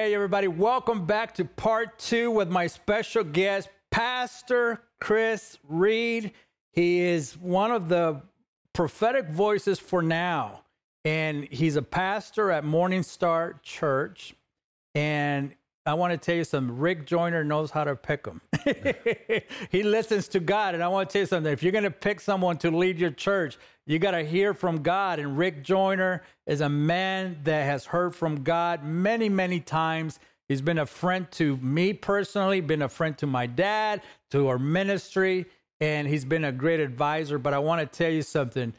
Hey, everybody, welcome back to part two with my special guest, Pastor Chris Reed. He is one of the prophetic voices for now, and he's a pastor at Morning Star Church. And I want to tell you something. Rick Joyner knows how to pick them. he listens to God. And I want to tell you something. If you're going to pick someone to lead your church, you got to hear from God. And Rick Joyner is a man that has heard from God many, many times. He's been a friend to me personally, been a friend to my dad, to our ministry, and he's been a great advisor. But I want to tell you something.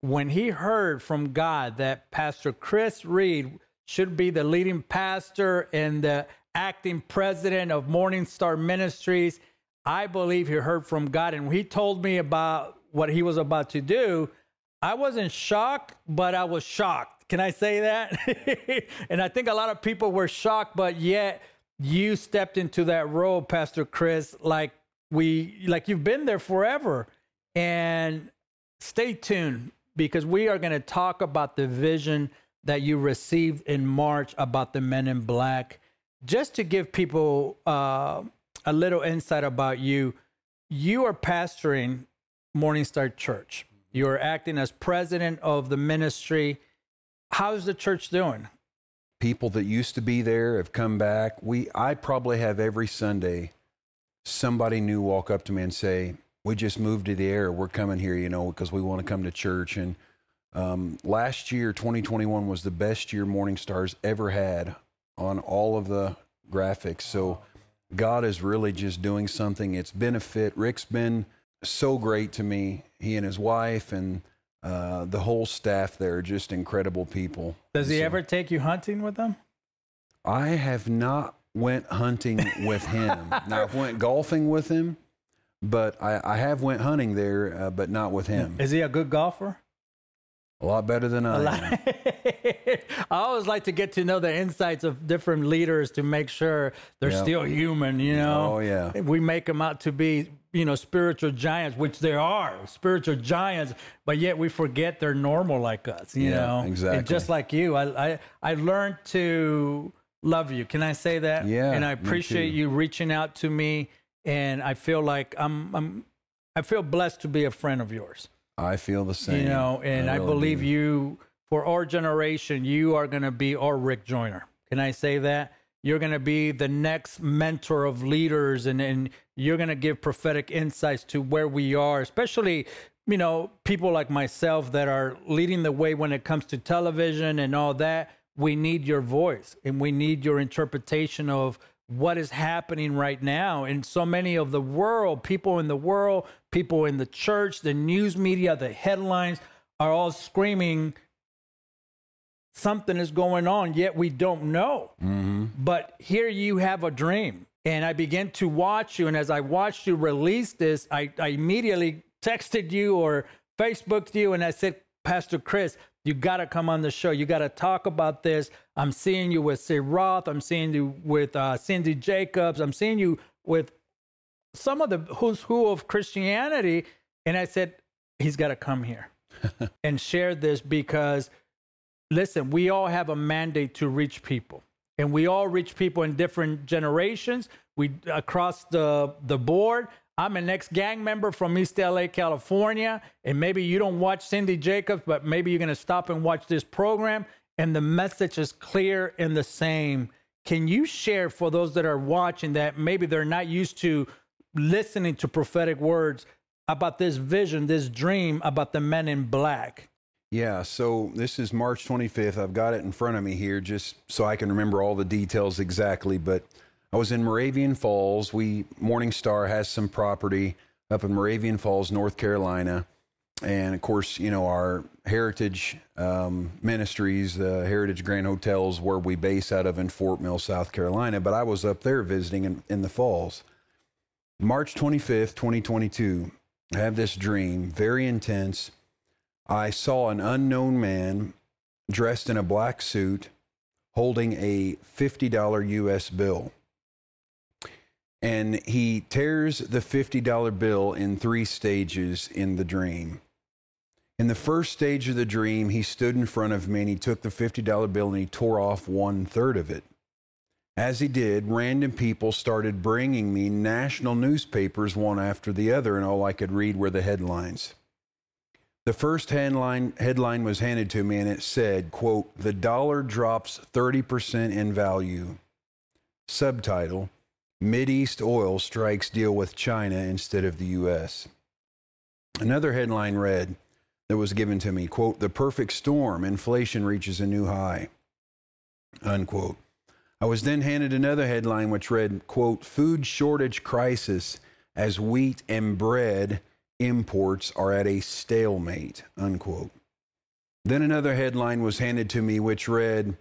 When he heard from God that Pastor Chris Reed should be the leading pastor and the acting president of Morning Star Ministries, I believe he heard from God. And he told me about what he was about to do, I wasn't shocked, but I was shocked. Can I say that? and I think a lot of people were shocked, but yet you stepped into that role, Pastor Chris, like we like you've been there forever. And stay tuned because we are going to talk about the vision that you received in March about the men in black. Just to give people uh, a little insight about you, you are pastoring Morning Star Church. You're acting as president of the ministry. How's the church doing? People that used to be there have come back. We, I probably have every Sunday somebody new walk up to me and say, "We just moved to the air. We're coming here, you know, because we want to come to church." And um, last year, 2021, was the best year Morning Stars ever had on all of the graphics. So God is really just doing something. It's been a fit. Rick's been so great to me. He and his wife and uh, the whole staff there are just incredible people. Does he so, ever take you hunting with them? I have not went hunting with him. now I've went golfing with him, but I, I have went hunting there, uh, but not with him. Is he a good golfer? A lot better than I am. I always like to get to know the insights of different leaders to make sure they're yep. still human, you know? Oh, yeah. We make them out to be, you know, spiritual giants, which there are spiritual giants, but yet we forget they're normal like us, you yeah, know? Exactly. And just like you, I, I, I learned to love you. Can I say that? Yeah. And I appreciate you reaching out to me. And I feel like I'm, I'm, I feel blessed to be a friend of yours. I feel the same. You know, and I, really I believe do. you, for our generation, you are going to be our Rick Joyner. Can I say that? You're going to be the next mentor of leaders, and, and you're going to give prophetic insights to where we are, especially, you know, people like myself that are leading the way when it comes to television and all that. We need your voice and we need your interpretation of what is happening right now in so many of the world, people in the world, people in the church, the news media, the headlines are all screaming something is going on, yet we don't know. Mm-hmm. But here you have a dream. And I began to watch you. And as I watched you release this, I, I immediately texted you or Facebooked you and I said, Pastor Chris, you got to come on the show. You got to talk about this. I'm seeing you with Sid Roth. I'm seeing you with uh, Cindy Jacobs. I'm seeing you with some of the who's who of Christianity. And I said, he's got to come here and share this because, listen, we all have a mandate to reach people. And we all reach people in different generations. We across the the board. I'm an ex gang member from East LA, California, and maybe you don't watch Cindy Jacobs, but maybe you're going to stop and watch this program, and the message is clear and the same. Can you share for those that are watching that maybe they're not used to listening to prophetic words about this vision, this dream about the men in black? Yeah, so this is March 25th. I've got it in front of me here just so I can remember all the details exactly, but I was in Moravian Falls. We Morning Star has some property up in Moravian Falls, North Carolina, and of course, you know our Heritage um, Ministries, the Heritage Grand Hotels, where we base out of in Fort Mill, South Carolina. But I was up there visiting in, in the falls. March 25th, 2022. I have this dream, very intense. I saw an unknown man dressed in a black suit holding a $50 US bill and he tears the $50 bill in three stages in the dream. In the first stage of the dream, he stood in front of me and he took the $50 bill and he tore off one third of it. As he did, random people started bringing me national newspapers one after the other, and all I could read were the headlines. The first headline, headline was handed to me, and it said, quote, The dollar drops 30% in value. Subtitle, East oil strikes deal with China instead of the U.S. Another headline read, that was given to me, quote, The perfect storm, inflation reaches a new high, unquote. I was then handed another headline which read, quote, food shortage crisis as wheat and bread imports are at a stalemate, unquote. Then another headline was handed to me which read,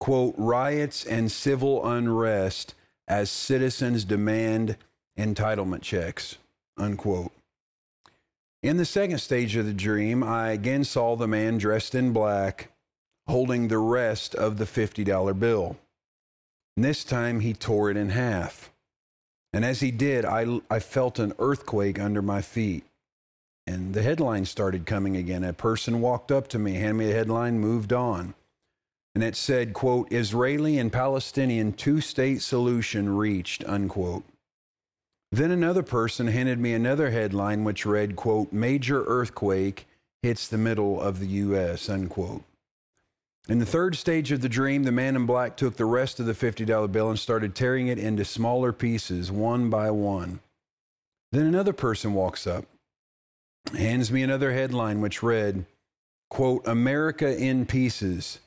quote, riots and civil unrest as citizens demand entitlement checks, unquote. In the second stage of the dream, I again saw the man dressed in black holding the rest of the $50 bill. And this time he tore it in half. And as he did, I, I felt an earthquake under my feet. And the headline started coming again. A person walked up to me, handed me the headline, moved on. And it said, quote, Israeli and Palestinian two state solution reached, unquote. Then another person handed me another headline which read, quote, Major earthquake hits the middle of the U.S., unquote. In the third stage of the dream, the man in black took the rest of the $50 bill and started tearing it into smaller pieces, one by one. Then another person walks up, hands me another headline which read, quote, America in pieces.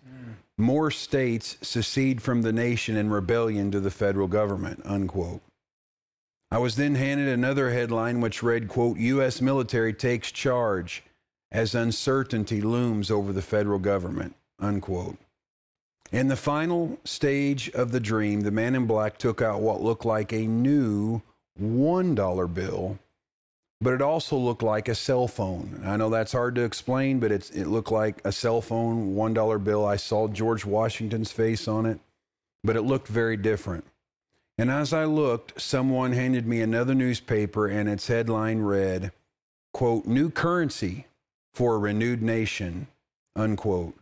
More states secede from the nation in rebellion to the federal government, unquote. I was then handed another headline which read, quote, U.S. military takes charge as uncertainty looms over the federal government unquote. In the final stage of the dream, the man in black took out what looked like a new $1 bill, but it also looked like a cell phone. I know that's hard to explain, but it's, it looked like a cell phone $1 bill. I saw George Washington's face on it, but it looked very different. And as I looked, someone handed me another newspaper, and its headline read, quote, New currency for a renewed nation, unquote.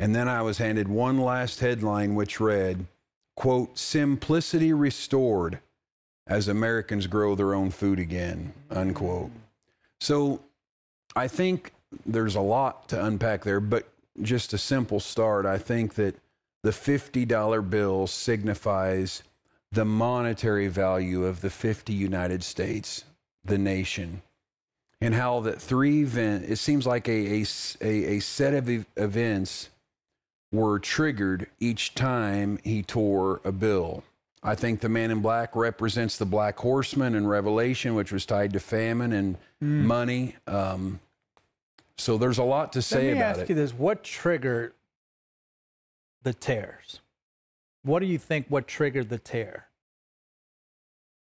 And then I was handed one last headline, which read, quote, simplicity restored as Americans grow their own food again, unquote. So I think there's a lot to unpack there, but just a simple start. I think that the $50 bill signifies the monetary value of the 50 United States, the nation, and how that three event, it seems like a, a, a, set of events were triggered each time he tore a bill. I think the man in black represents the black horseman in Revelation, which was tied to famine and mm. money. Um, so there's a lot to say about it. Let me ask you this: What triggered the tears? What do you think? What triggered the tear?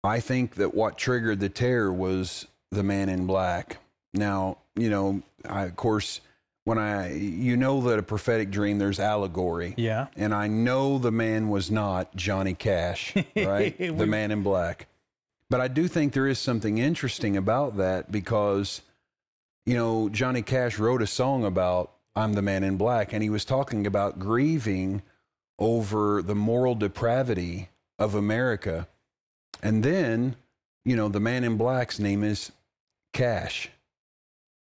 I think that what triggered the tear was the man in black. Now, you know, I, of course, when I, you know, that a prophetic dream, there's allegory. Yeah. And I know the man was not Johnny Cash, right? the man in black. But I do think there is something interesting about that because, you know, Johnny Cash wrote a song about I'm the man in black, and he was talking about grieving over the moral depravity of America. And then, you know, the man in black's name is Cash.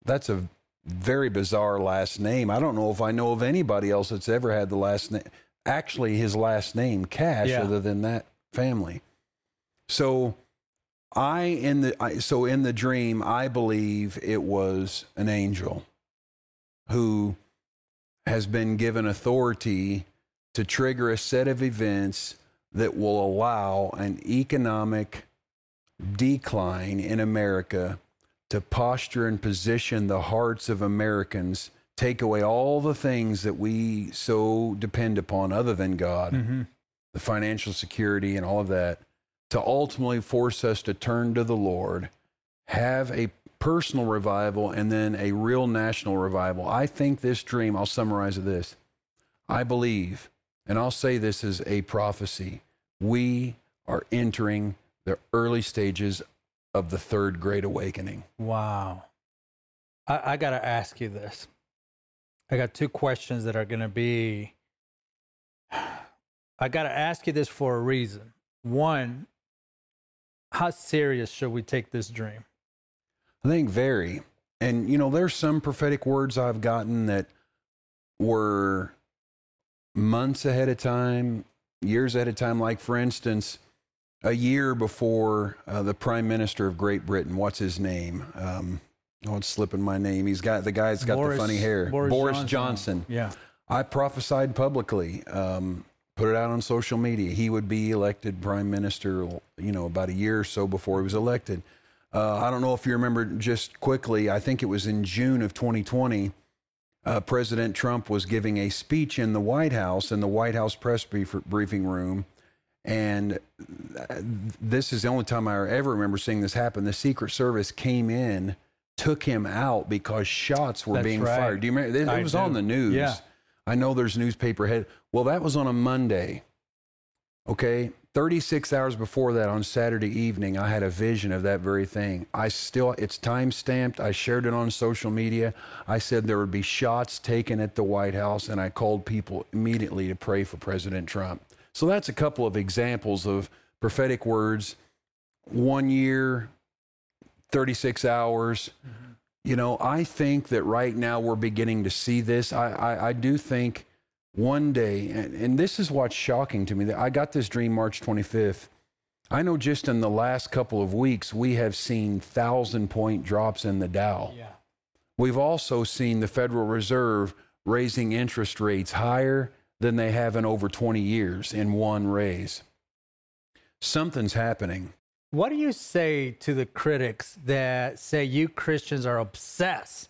That's a very bizarre last name. I don't know if I know of anybody else that's ever had the last name, actually his last name, Cash, yeah. other than that family. So I in the I, so in the dream, I believe it was an angel who has been given authority to trigger a set of events that will allow an economic decline in America to posture and position the hearts of Americans, take away all the things that we so depend upon other than God, mm-hmm. the financial security and all of that, to ultimately force us to turn to the Lord, have a personal revival, and then a real national revival. I think this dream, I'll summarize this. I believe, and I'll say this as a prophecy, we are entering the early stages of the third great awakening. Wow. I, I got to ask you this. I got two questions that are going to be I got to ask you this for a reason. One, how serious should we take this dream? I think very. And, you know, there's some prophetic words I've gotten that were months ahead of time, years ahead of time. Like, for instance, a year before uh, the Prime Minister of Great Britain, what's his name? Um, oh, it's slipping my name. He's got the guy's got Boris- the funny hair. Boris Johnson. Johnson. Yeah. I prophesied publicly, um, put it out on social media. He would be elected prime minister, you know, about a year or so before he was elected. Uh, I don't know if you remember just quickly, I think it was in June of 2020, uh, President Trump was giving a speech in the White House, in the White House press brief- briefing room. And uh, this is the only time I ever remember seeing this happen. The Secret Service came in, took him out because shots were That's being right. fired. Do you remember? It, it was do. on the news. Yeah. I know there's newspaper head. Well, that was on a Monday. Okay. 36 hours before that on Saturday evening, I had a vision of that very thing. I still, it's time stamped. I shared it on social media. I said there would be shots taken at the White House, and I called people immediately to pray for President Trump. So that's a couple of examples of prophetic words. One year, 36 hours. Mm-hmm. You know, I think that right now we're beginning to see this. I, I, I do think one day, and, and this is what's shocking to me, that I got this dream March 25th. I know just in the last couple of weeks, we have seen thousand point drops in the Dow. Yeah. We've also seen the Federal Reserve raising interest rates higher than they have in over 20 years in one raise. Something's happening. What do you say to the critics that say you Christians are obsessed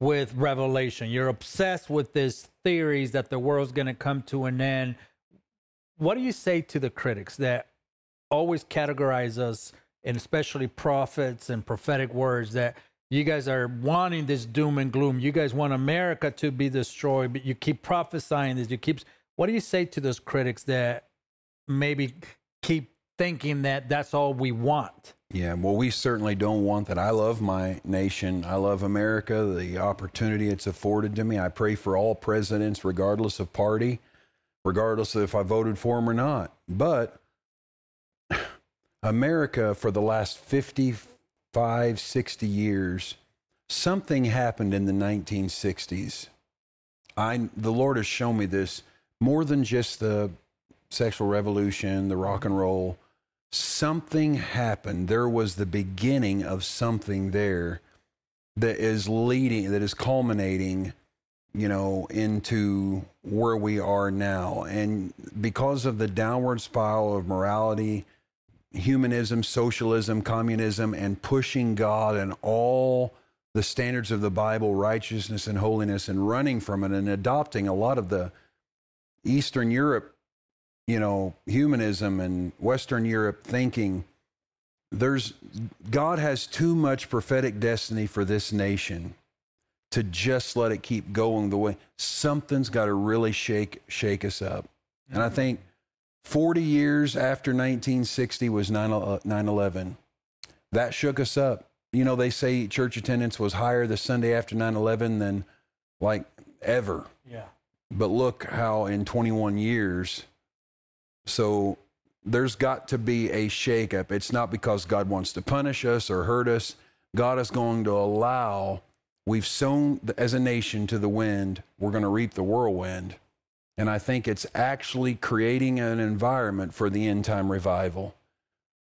with revelation? You're obsessed with this theories that the world's going to come to an end. What do you say to the critics that always categorize us, and especially prophets and prophetic words, that you guys are wanting this doom and gloom? You guys want America to be destroyed, but you keep prophesying this. You keep. What do you say to those critics that maybe keep thinking that that's all we want? Yeah, well, we certainly don't want that. I love my nation. I love America, the opportunity it's afforded to me. I pray for all presidents, regardless of party, regardless of if I voted for them or not. But America, for the last 55, 60 years, something happened in the 1960s. I, the Lord has shown me this more than just the sexual revolution, the rock and roll something happened. There was the beginning of something there that is leading, that is culminating, you know, into where we are now. And because of the downward spiral of morality, humanism, socialism, communism, and pushing God and all the standards of the Bible, righteousness and holiness, and running from it and adopting a lot of the Eastern Europe you know, humanism and Western Europe thinking, there's God has too much prophetic destiny for this nation to just let it keep going the way something's got to really shake shake us up. And I mm-hmm. think 40 years after 1960 was uh, 9 11. That shook us up. You know, they say church attendance was higher the Sunday after 9 11 than like ever. Yeah. But look how in 21 years, so there's got to be a shakeup. It's not because God wants to punish us or hurt us. God is going to allow, we've sown as a nation to the wind, we're going to reap the whirlwind. And I think it's actually creating an environment for the end time revival.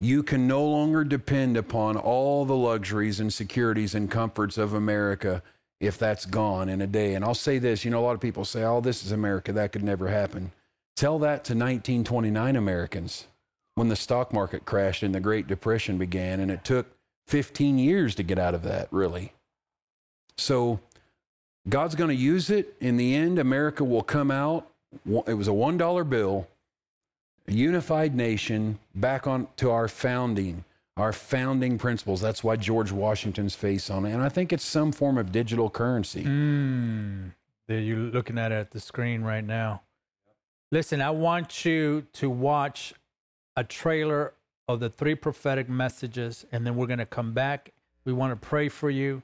You can no longer depend upon all the luxuries and securities and comforts of America if that's gone in a day. And I'll say this you know, a lot of people say, oh, this is America, that could never happen. Tell that to 1929 Americans when the stock market crashed and the Great Depression began, and it took 15 years to get out of that, really. So God's going to use it. In the end, America will come out. It was a $1 bill, a unified nation, back on to our founding, our founding principles. That's why George Washington's face on it. And I think it's some form of digital currency. Mm, you're looking at it at the screen right now. Listen, I want you to watch a trailer of the three prophetic messages, and then we're going to come back. We want to pray for you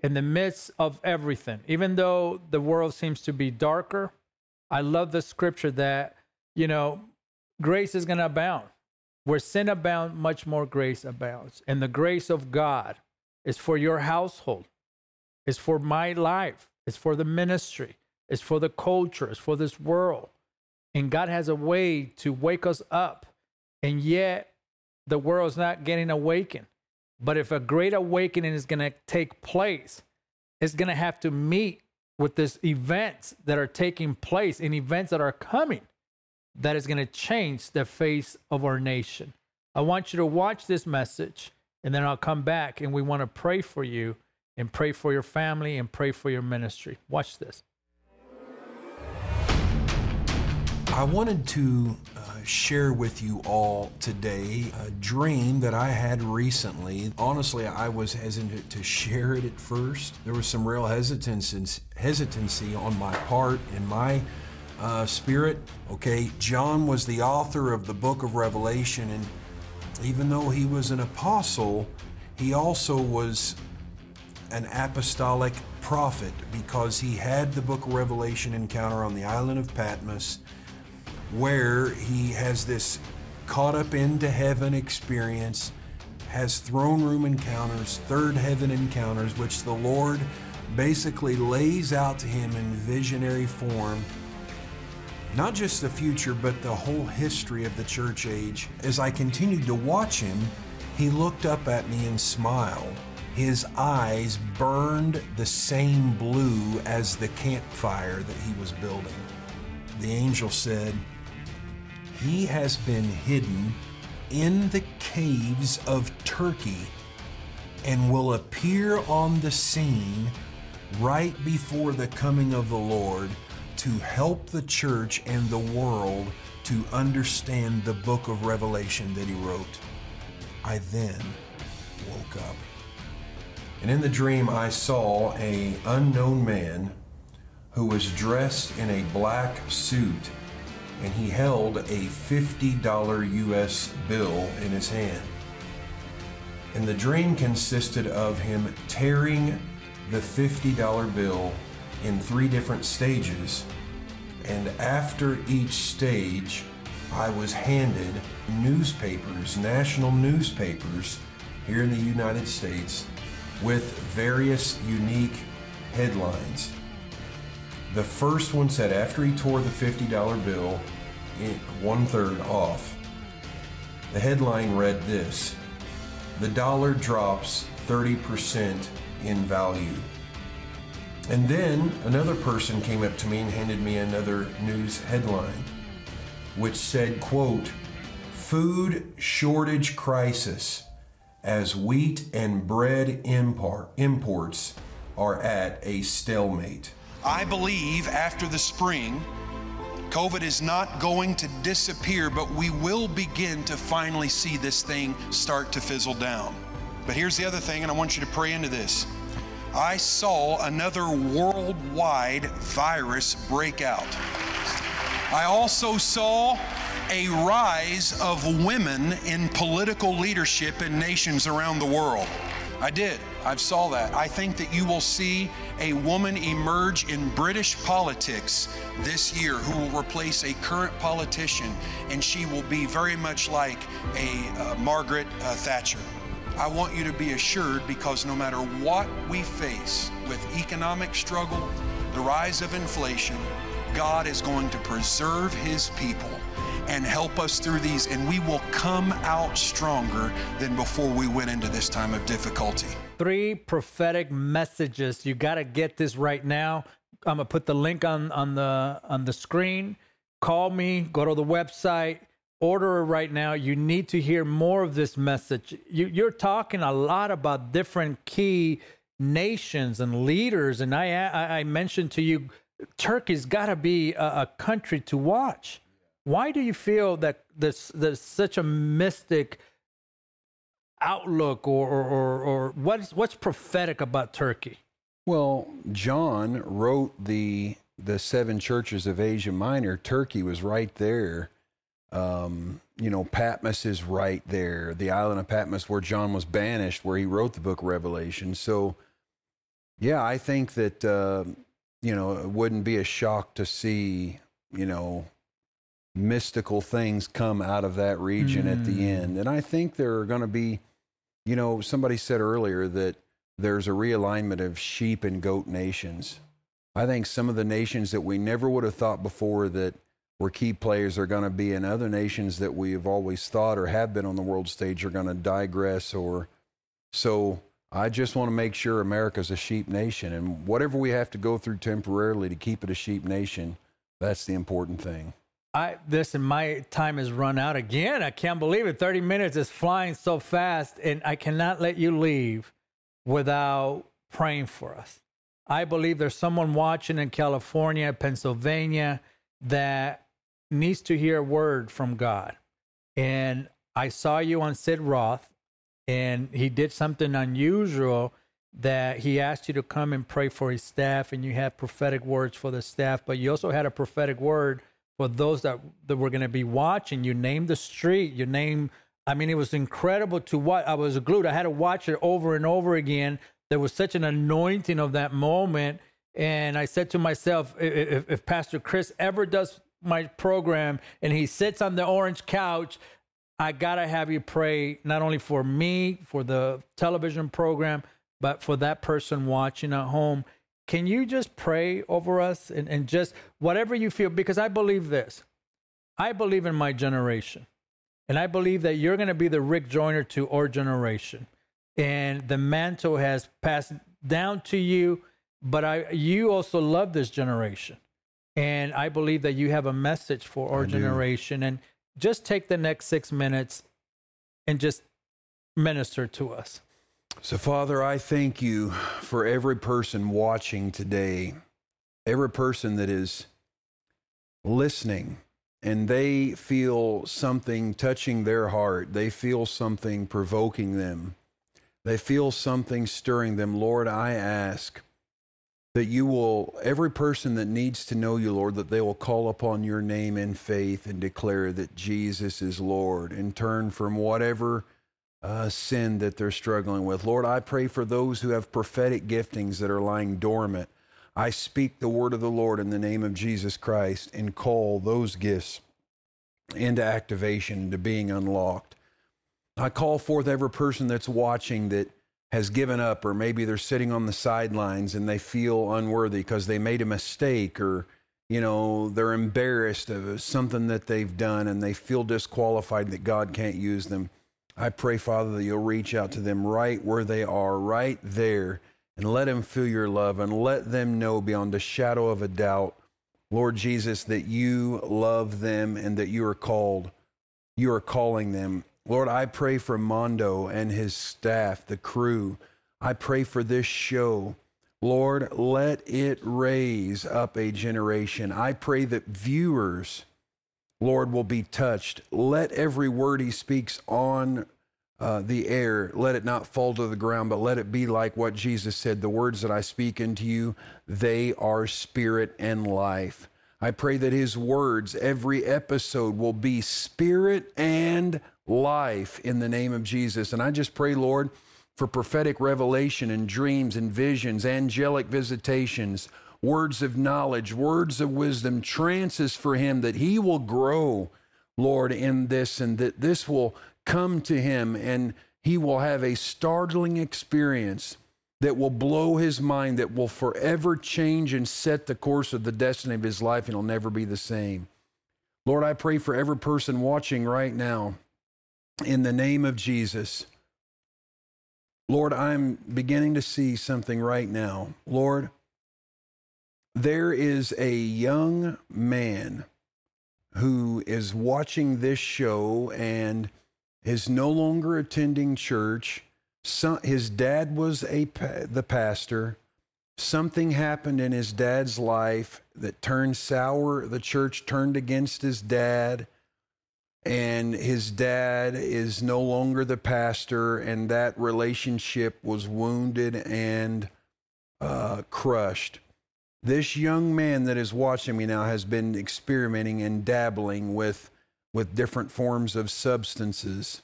in the midst of everything. Even though the world seems to be darker, I love the scripture that you know, grace is going to abound. Where sin abounds, much more grace abounds. And the grace of God is for your household, it's for my life, it's for the ministry, it's for the culture, it's for this world. And God has a way to wake us up, and yet the world's not getting awakened. But if a great awakening is going to take place, it's going to have to meet with this events that are taking place and events that are coming that is going to change the face of our nation. I want you to watch this message and then I'll come back and we want to pray for you and pray for your family and pray for your ministry. Watch this. I wanted to uh, share with you all today a dream that I had recently. Honestly, I was hesitant to share it at first. There was some real hesitancy, on my part in my uh, spirit. Okay, John was the author of the book of Revelation, and even though he was an apostle, he also was an apostolic prophet because he had the book of Revelation encounter on the island of Patmos where he has this caught up into heaven experience, has throne room encounters, third heaven encounters, which the Lord basically lays out to him in visionary form. Not just the future, but the whole history of the church age. As I continued to watch him, he looked up at me and smiled. His eyes burned the same blue as the campfire that he was building. The angel said, he has been hidden in the caves of Turkey and will appear on the scene right before the coming of the Lord to help the church and the world to understand the book of Revelation that he wrote. I then woke up. And in the dream I saw a unknown man who was dressed in a black suit and he held a $50 US bill in his hand. And the dream consisted of him tearing the $50 bill in three different stages. And after each stage, I was handed newspapers, national newspapers here in the United States, with various unique headlines. The first one said after he tore the $50 bill one third off, the headline read this The dollar drops 30% in value. And then another person came up to me and handed me another news headline, which said, quote, Food shortage crisis as wheat and bread import, imports are at a stalemate. I believe after the spring, COVID is not going to disappear, but we will begin to finally see this thing start to fizzle down. But here's the other thing, and I want you to pray into this. I saw another worldwide virus break out. I also saw a rise of women in political leadership in nations around the world. I did. I saw that. I think that you will see a woman emerge in British politics this year who will replace a current politician, and she will be very much like a uh, Margaret uh, Thatcher. I want you to be assured because no matter what we face with economic struggle, the rise of inflation, God is going to preserve his people and help us through these, and we will come out stronger than before we went into this time of difficulty. Three prophetic messages. You got to get this right now. I'm gonna put the link on on the on the screen. Call me. Go to the website. Order it right now. You need to hear more of this message. You, you're talking a lot about different key nations and leaders, and I I, I mentioned to you, Turkey's got to be a, a country to watch why do you feel that there's, there's such a mystic outlook or, or, or, or what's, what's prophetic about Turkey? Well, John wrote the the seven churches of Asia Minor. Turkey was right there. Um, you know, Patmos is right there. The island of Patmos, where John was banished, where he wrote the book Revelation. So, yeah, I think that uh, you know it wouldn't be a shock to see you know mystical things come out of that region mm. at the mm. end. And I think there are going to be, you know, somebody said earlier that there's a realignment of sheep and goat nations. I think some of the nations that we never would have thought before that were key players are going to be, and other nations that we have always thought or have been on the world stage are going to digress. Or so I just want to make sure America's a sheep nation, and whatever we have to go through temporarily to keep it a sheep nation, that's the important thing. I listen, my time has run out again. I can't believe it. 30 minutes is flying so fast, and I cannot let you leave without praying for us. I believe there's someone watching in California, Pennsylvania, that needs to hear a word from God. And I saw you on Sid Roth, and he did something unusual that he asked you to come and pray for his staff, and you had prophetic words for the staff, but you also had a prophetic word for those that, that were going to be watching. You named the street, you named, I mean, it was incredible to what I was glued. I had to watch it over and over again. There was such an anointing of that moment. And I said to myself, if, if Pastor Chris ever does my program and he sits on the orange couch, I gotta have you pray not only for me, for the television program, but for that person watching at home. Can you just pray over us and, and just whatever you feel? Because I believe this. I believe in my generation. And I believe that you're going to be the Rick Joyner to our generation. And the mantle has passed down to you, but I you also love this generation. And I believe that you have a message for our I generation. Do. And just take the next six minutes and just minister to us. So, Father, I thank you for every person watching today, every person that is listening, and they feel something touching their heart. They feel something provoking them. They feel something stirring them. Lord, I ask that you will, every person that needs to know you, Lord, that they will call upon your name in faith and declare that Jesus is Lord and turn from whatever uh, sin that they're struggling with. Lord, I pray for those who have prophetic giftings that are lying dormant. I speak the word of the Lord in the name of Jesus Christ and call those gifts into activation, to being unlocked. I call forth every person that's watching that has given up, or maybe they're sitting on the sidelines and they feel unworthy because they made a mistake, or you know they're embarrassed of something that they've done and they feel disqualified that God can't use them. I pray, Father, that you'll reach out to them right where they are, right there, and let them feel your love and let them know beyond a shadow of a doubt, Lord Jesus, that you love them and that you are called. You are calling them Lord, I pray for Mondo and his staff, the crew. I pray for this show. Lord, let it raise up a generation. I pray that viewers, Lord, will be touched. Let every word he speaks on uh, the air, let it not fall to the ground, but let it be like what Jesus said the words that I speak into you, they are spirit and life. I pray that his words, every episode, will be spirit and life in the name of Jesus. And I just pray, Lord, for prophetic revelation and dreams and visions, angelic visitations, words of knowledge, words of wisdom, trances for him that he will grow, Lord, in this and that this will come to him and he will have a startling experience that will blow his mind, that will forever change and set the course of the destiny of his life, and he'll never be the same. Lord, I pray for every person watching right now in the name of Jesus. Lord, I'm beginning to see something right now. Lord, there is a young man who is watching this show and is no longer attending church. his dad was a the pastor. Something happened in his dad's life that turned sour. The church turned against his dad and his dad is no longer the pastor, and that relationship was wounded and uh, crushed. This young man that is watching me now has been experimenting and dabbling with, with different forms of substances.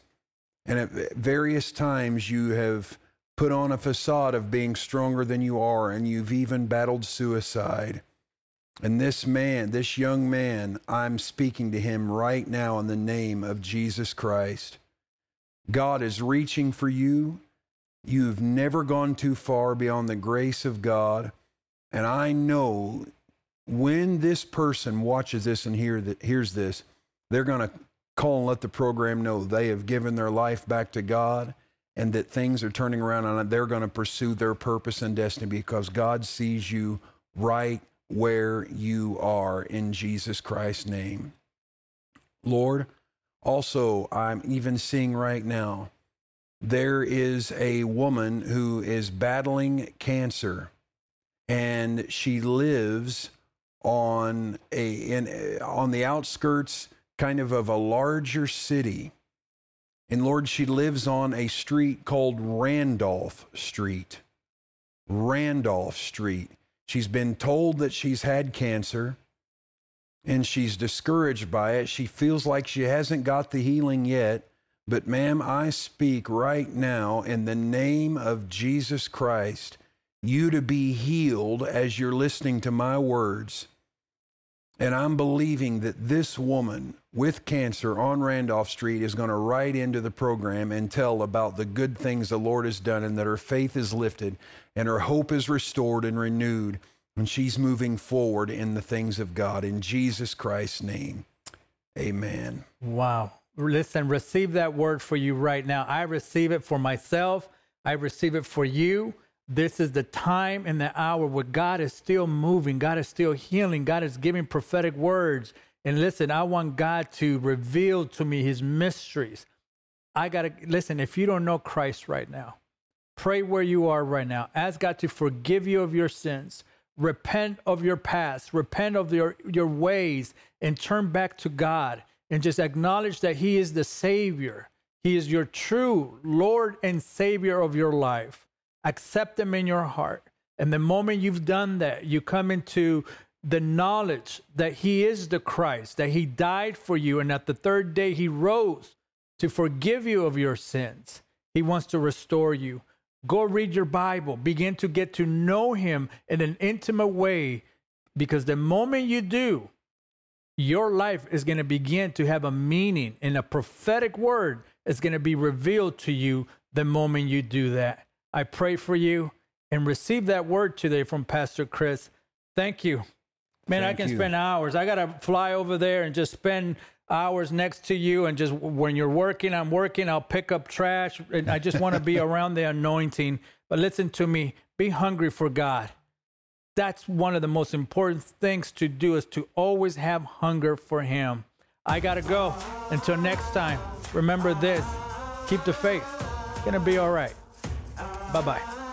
And at various times, you have put on a facade of being stronger than you are, and you've even battled suicide. And this man, this young man, I'm speaking to him right now in the name of Jesus Christ. God is reaching for you. You've never gone too far beyond the grace of God. And I know when this person watches this and hear that, hears this, they're going to call and let the program know they have given their life back to God and that things are turning around and they're going to pursue their purpose and destiny because God sees you right where you are in Jesus Christ's name. Lord, also, I'm even seeing right now there is a woman who is battling cancer and she lives on a in uh, on the outskirts kind of of a larger city. And lord she lives on a street called randolph street. Randolph street. She's been told that she's had cancer and she's discouraged by it. She feels like she hasn't got the healing yet. But ma'am i speak right now in the name of jesus christ you to be healed as you're listening to my words and I'm believing that this woman with cancer on Randolph Street is going to write into the program and tell about the good things the Lord has done and that her faith is lifted and her hope is restored and renewed. And she's moving forward in the things of God. In Jesus Christ's name, amen. Wow. Listen, receive that word for you right now. I receive it for myself, I receive it for you. This is the time and the hour where God is still moving, God is still healing, God is giving prophetic words. And listen, I want God to reveal to me his mysteries. I got to listen, if you don't know Christ right now, pray where you are right now. Ask God to forgive you of your sins. Repent of your past, repent of your, your ways, and turn back to God and just acknowledge that He is the Savior. He is your true Lord and Savior of your life accept them in your heart. And the moment you've done that, you come into the knowledge that He is the Christ, that He died for you, and that the third day He rose to forgive you of your sins. He wants to restore you. Go read your Bible, begin to get to know Him in an intimate way, because the moment you do, your life is going to begin to have a meaning, and a prophetic word is going to be revealed to you the moment you do that. I pray for you and receive that word today from Pastor Chris. Thank you. Man, Thank I can you. spend hours. I got to fly over there and just spend hours next to you and just when you're working, I'm working, I'll pick up trash and I just want to be around the anointing. But listen to me, be hungry for God. That's one of the most important things to do is to always have hunger for him. I got to go. Until next time, remember this. Keep the faith. It's going to be all right. Bye bye.